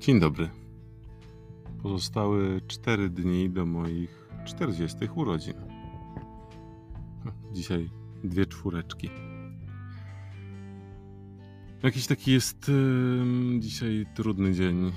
Dzień dobry. Pozostały 4 dni do moich 40 urodzin. Dzisiaj dwie czwóreczki. Jakiś taki jest dzisiaj trudny dzień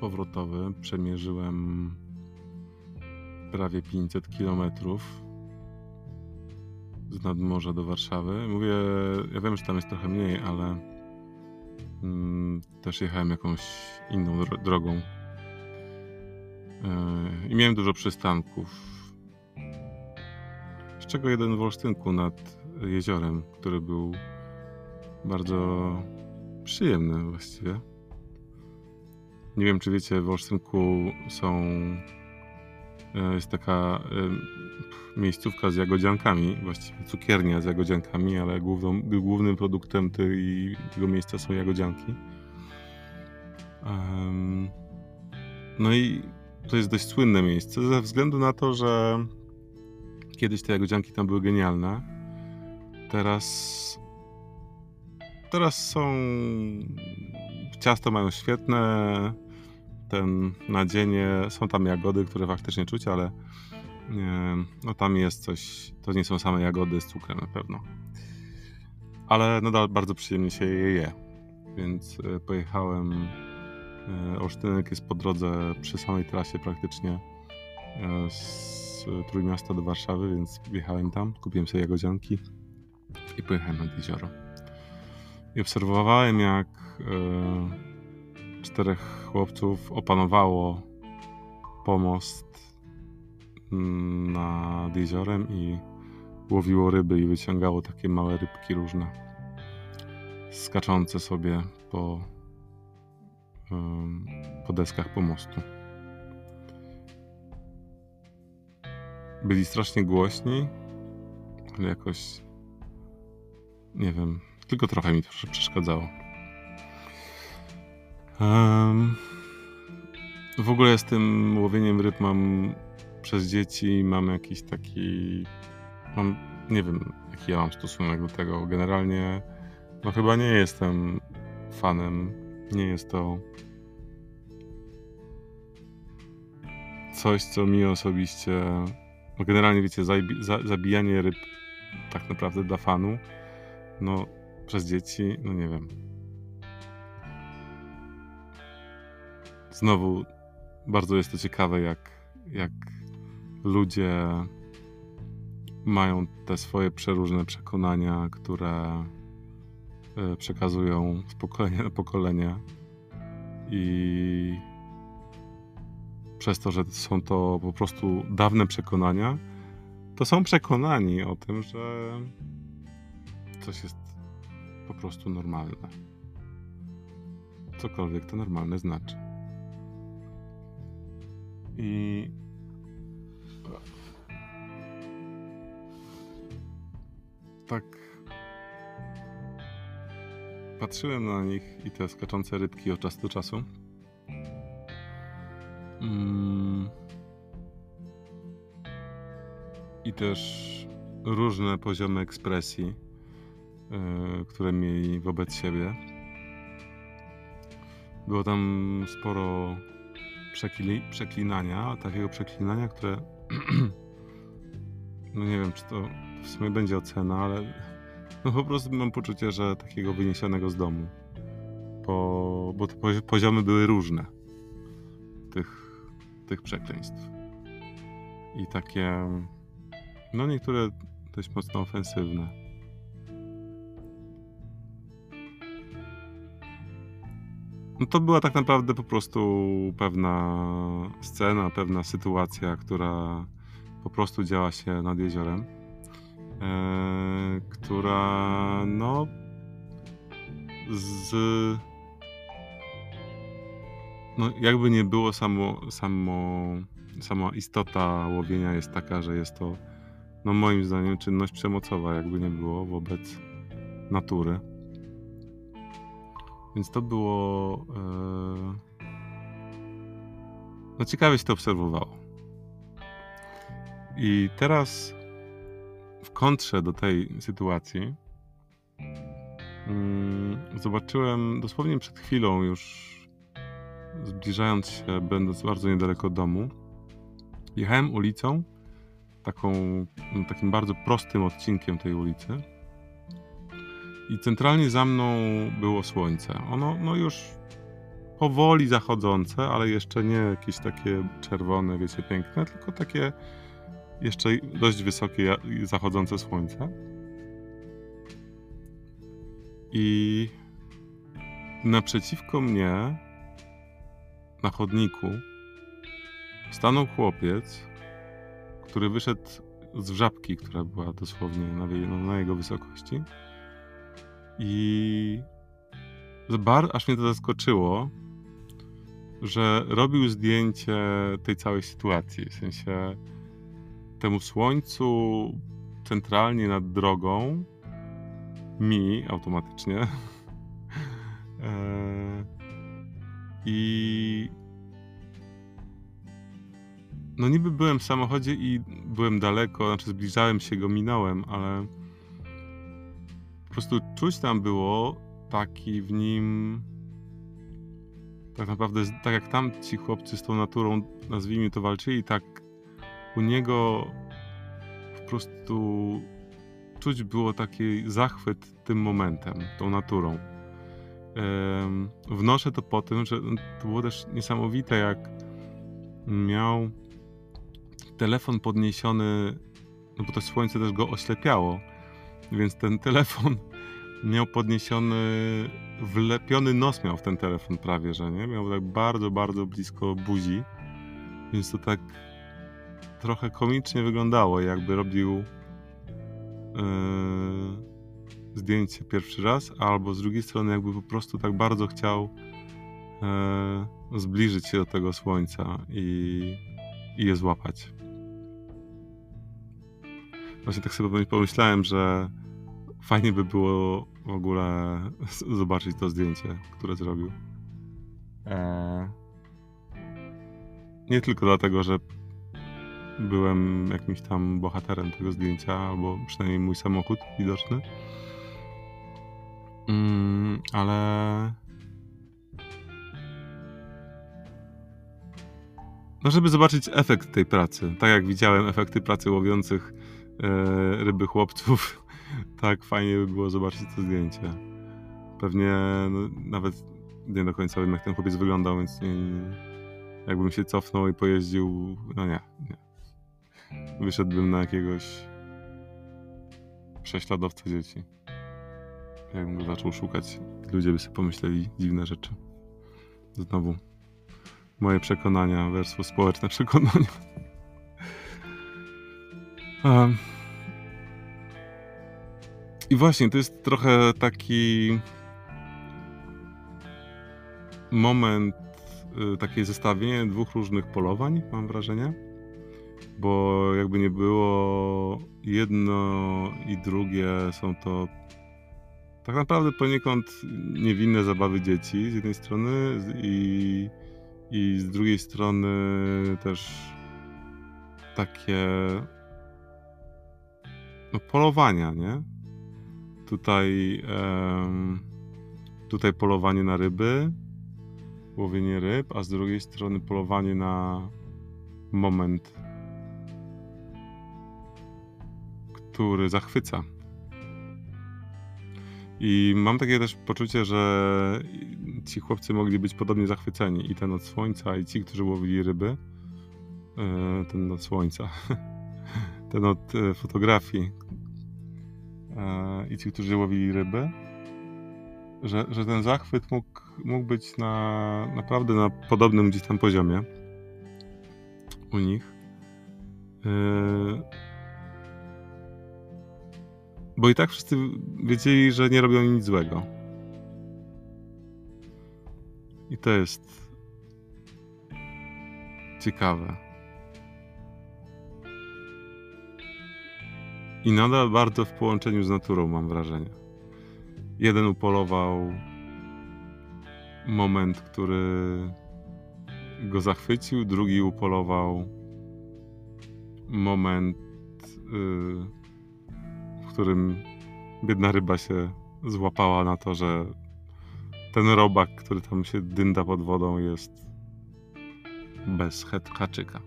powrotowy. Przemierzyłem prawie 500 kilometrów z nadmorza do Warszawy. Mówię, ja wiem, że tam jest trochę mniej, ale też jechałem jakąś inną dro- drogą. Yy, I miałem dużo przystanków. Z czego jeden w Olsztynku nad jeziorem, który był bardzo przyjemny właściwie. Nie wiem, czy wiecie, w Olsztynku są. E, Jest taka e, miejscówka z jagodziankami, właściwie cukiernia z jagodziankami, ale główną, głównym produktem tej, tego miejsca są jagodzianki. No i to jest dość słynne miejsce ze względu na to, że kiedyś te jagodzianki tam były genialne. Teraz teraz są ciasto mają świetne ten nadzienie, są tam jagody, które faktycznie czuć, ale nie, no tam jest coś, to nie są same jagody z cukrem na pewno. Ale nadal bardzo przyjemnie się je je. Więc e, pojechałem. e, Olsztynek jest po drodze przy samej trasie praktycznie e, z Trójmiasta do Warszawy, więc wjechałem tam, kupiłem sobie jagodzianki i pojechałem nad jezioro. I obserwowałem, jak e, czterech chłopców opanowało pomost nad jeziorem i łowiło ryby i wyciągało takie małe rybki różne, skaczące sobie po, po deskach pomostu. Byli strasznie głośni, ale jakoś nie wiem, tylko trochę mi to przeszkadzało. Em, w ogóle z tym łowieniem ryb mam przez dzieci, mam jakiś taki. Mam, nie wiem, jaki ja mam stosunek do tego. Generalnie, no chyba nie jestem fanem. Nie jest to coś, co mi osobiście. No generalnie, wiecie, zabi- za- zabijanie ryb tak naprawdę dla fanu, no przez dzieci, no nie wiem. Znowu bardzo jest to ciekawe, jak, jak ludzie mają te swoje przeróżne przekonania, które e, przekazują z pokolenia na pokolenie. I przez to, że są to po prostu dawne przekonania, to są przekonani o tym, że coś jest po prostu normalne. Cokolwiek to normalne znaczy. I tak patrzyłem na nich i te skaczące rybki od czasu do czasu. Mm. I też różne poziomy ekspresji, yy, które mieli wobec siebie. Było tam sporo przekli, przeklinania, takiego przeklinania, które no nie wiem, czy to w sumie będzie ocena, ale no po prostu mam poczucie, że takiego wyniesionego z domu. Bo, bo te pozi- poziomy były różne tych, tych przekleństw. I takie, no niektóre dość mocno ofensywne. No to była tak naprawdę po prostu pewna scena, pewna sytuacja, która po prostu działa się nad jeziorem, e, która no z no jakby nie było samo, samo sama istota łowienia jest taka, że jest to no moim zdaniem czynność przemocowa, jakby nie było wobec natury. Więc to było. E... No ciekawie się to obserwowało. I teraz w kontrze do tej sytuacji mm, zobaczyłem dosłownie przed chwilą już zbliżając się, będąc bardzo niedaleko domu, jechałem ulicą, taką, no, takim bardzo prostym odcinkiem tej ulicy. I centralnie za mną było słońce. Ono no już powoli zachodzące, ale jeszcze nie jakieś takie czerwone, wiecie, piękne, tylko takie jeszcze dość wysokie zachodzące słońce. I naprzeciwko mnie na chodniku stanął chłopiec, który wyszedł z wrzapki, która była dosłownie na, na jego wysokości. I bar, aż mnie to zaskoczyło, że robił zdjęcie tej całej sytuacji. W sensie temu słońcu centralnie nad drogą, mi automatycznie. E, I no niby byłem w samochodzie i byłem daleko, znaczy zbliżałem się go, minąłem, ale po prostu czuć tam było taki w nim tak naprawdę, tak jak tam ci chłopcy z tą naturą, nazwijmy to, walczyli, tak u niego po prostu czuć było taki zachwyt tym momentem, tą naturą. Wnoszę to po tym, że to było też niesamowite, jak miał telefon podniesiony, no bo to słońce też go oślepiało, więc ten telefon miał podniesiony, wlepiony nos miał w ten telefon prawie, że nie? Miał tak bardzo, bardzo blisko buzi, więc to tak trochę komicznie wyglądało, jakby robił yy, zdjęcie pierwszy raz, albo z drugiej strony jakby po prostu tak bardzo chciał yy, zbliżyć się do tego słońca i, i je złapać. Właśnie tak sobie pomyślałem, że fajnie by było w ogóle zobaczyć to zdjęcie, które zrobił. Eee... Nie tylko dlatego, że byłem jakimś tam bohaterem tego zdjęcia, albo przynajmniej mój samochód widoczny. Mm, ale. No, żeby zobaczyć efekt tej pracy. Tak jak widziałem efekty pracy łowiących e, ryby chłopców, tak fajnie by było zobaczyć to zdjęcie. Pewnie no, nawet nie do końca wiem, jak ten chłopiec wyglądał, więc nie, jakbym się cofnął i pojeździł, no nie, nie. Wyszedłbym na jakiegoś prześladowcę dzieci. Jakbym go zaczął szukać, ludzie by sobie pomyśleli dziwne rzeczy. Znowu moje przekonania versus społeczne przekonania. I właśnie, to jest trochę taki moment, y, takie zestawienie dwóch różnych polowań, mam wrażenie. Bo jakby nie było, jedno i drugie są to tak naprawdę poniekąd niewinne zabawy dzieci z jednej strony i, i z drugiej strony też takie polowania, nie? Tutaj, um, tutaj polowanie na ryby, łowienie ryb, a z drugiej strony polowanie na moment, który zachwyca. I mam takie też poczucie, że ci chłopcy mogli być podobnie zachwyceni. I ten od słońca, i ci, którzy łowili ryby. E, ten od słońca. Ten od e, fotografii, E, i ci, którzy łowili ryby, że, że ten zachwyt mógł, mógł być na, naprawdę na podobnym gdzieś tam poziomie u nich. E, bo i tak wszyscy wiedzieli, że nie robią nic złego. I to jest ciekawe. I nadal bardzo w połączeniu z naturą, mam wrażenie. Jeden upolował moment, który go zachwycił, drugi upolował moment, yy, w którym biedna ryba się złapała na to, że ten robak, który tam się dynda pod wodą, jest bez haczyka.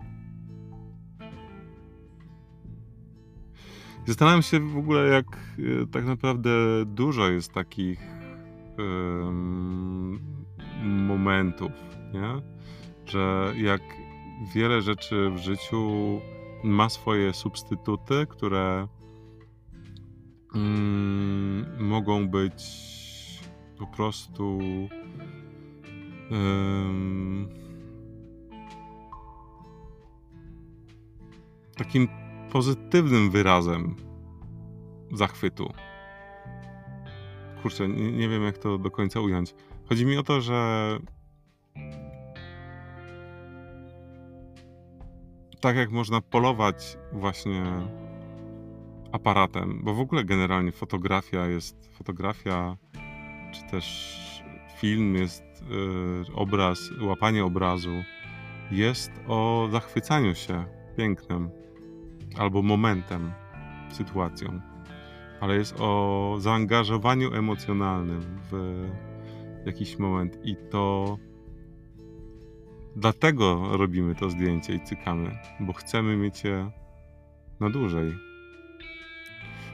Zastanawiam się w ogóle, jak y, tak naprawdę dużo jest takich um, momentów, nie? że jak wiele rzeczy w życiu ma swoje substytuty, które um, mogą być po prostu um, takim pozytywnym wyrazem zachwytu. Kurczę, nie, nie, wiem jak to do końca ująć. Chodzi mi o to, że tak jak można polować właśnie aparatem, bo w ogóle generalnie fotografia jest fotografia, czy też film jest yy, obraz, łapanie obrazu jest o zachwycaniu się pięknem albo momentem, sytuacją, ale jest o zaangażowaniu emocjonalnym w jakiś moment i to dlatego robimy to zdjęcie i cykamy, bo chcemy mieć je na dłużej.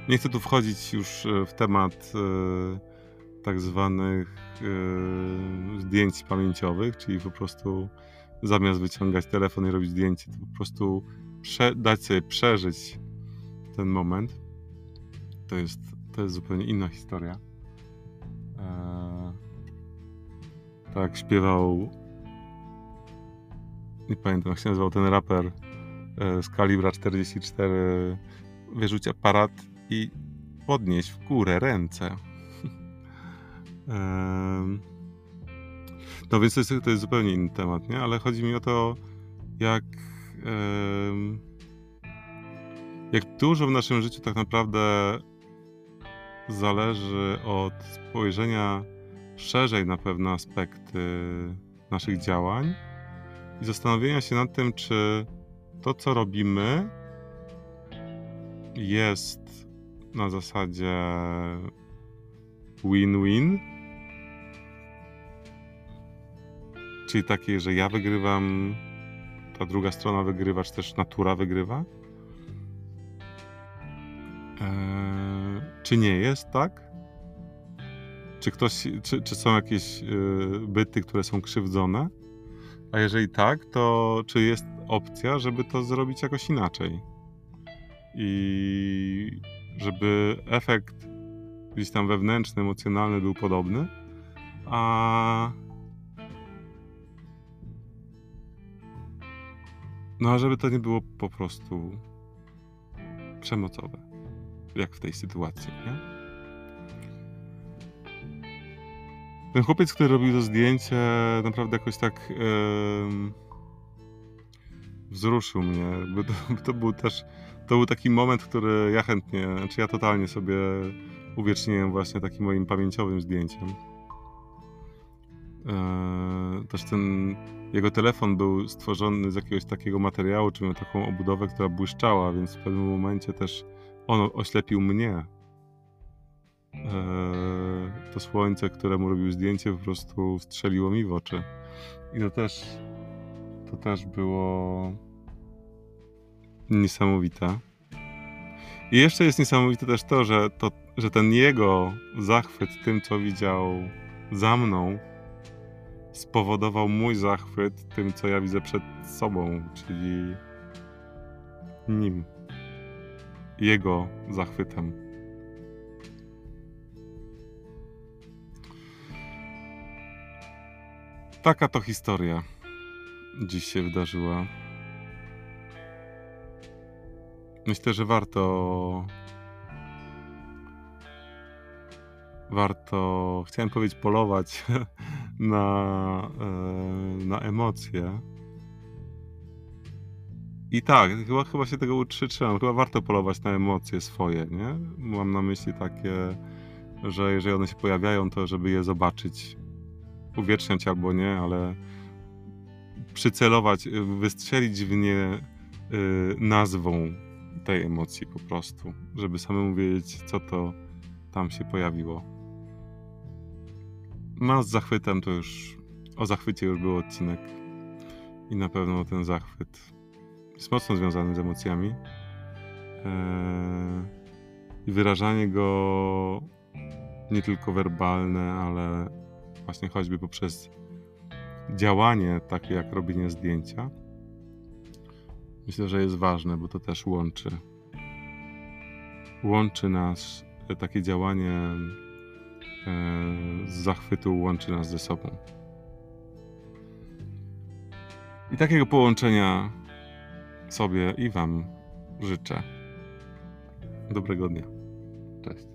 Nie chcę tu wchodzić już e, w temat e, tak zwanych e, zdjęć pamięciowych, czyli po prostu zamiast wyciągać telefon i robić zdjęcie, to po prostu prze, dać sobie przeżyć ten moment. To jest, to jest zupełnie inna historia. Eee, tak śpiewał nie pamiętam jak się nazywał ten raper e, z kalibra 44 wyrzuć aparat i podnieść w górę ręce. no więc to jest, to jest zupełnie inny temat, nie? Ale chodzi mi o to, jak jak dużo w naszym życiu tak naprawdę zależy od spojrzenia szerzej na pewne aspekty naszych działań i zastanowienia się nad tym, czy to, co robimy, jest na zasadzie win-win. Czyli takiej, że ja wygrywam, ta druga strona wygrywa, czy też natura wygrywa. Eee, czy nie jest tak? Czy, ktoś, czy, czy są jakieś yy, byty, które są krzywdzone? A jeżeli tak, to czy jest opcja, żeby to zrobić jakoś inaczej? I żeby efekt gdzieś tam wewnętrzny, emocjonalny był podobny, a no a żeby to nie było po prostu przemocowe, jak w tej sytuacji, nie? Ten chłopiec, który robił to zdjęcie, naprawdę jakoś tak yy, wzruszył mnie, bo to, to, był też to był taki moment, który ja chętnie, czy znaczy ja totalnie sobie uwieczniłem właśnie takim moim pamięciowym zdjęciem. Yy, też ten jego telefon był stworzony z jakiegoś takiego materiału, czy miał taką obudowę, która błyszczała, więc w pewnym momencie też on oślepił mnie E, to słońce, któremu robił zdjęcie, po prostu strzeliło mi w oczy. I to też, to też było niesamowite. I jeszcze jest niesamowite też to, że, to, że ten jego zachwyt tym, co widział za mną, spowodował mój zachwyt tym, co ja widzę przed sobą, czyli nim. Jego zachwytem. Taka to historia dziś się wydarzyła. Myślę, że warto. Warto, chciałem powiedzieć, polować na, e, na emocje. I tak, chyba, chyba się tego utrzymam. Chyba warto polować na emocje swoje, nie? Mam na myśli takie, że jeżeli one się pojawiają, to żeby je zobaczyć uwieczniać albo nie, ale przycelować, y, wystrzelić w nie y, nazwą tej emocji po prostu, żeby samemu wiedzieć, co to tam się pojawiło. No, z zachwytem to już, o zachwycie już był odcinek. i na pewno ten zachwyt jest mocno związany z emocjami. Eee, I wyrażanie go nie tylko werbalne, ale właśnie choćby poprzez działanie takie jak robienie zdjęcia. Myślę, że jest ważne, bo to też łączy. Łączy nas e, takie działanie E, z zachwytu łączy nas ze sobą. I takiego połączenia sobie i Wam życzę. Dobrego dnia. Cześć.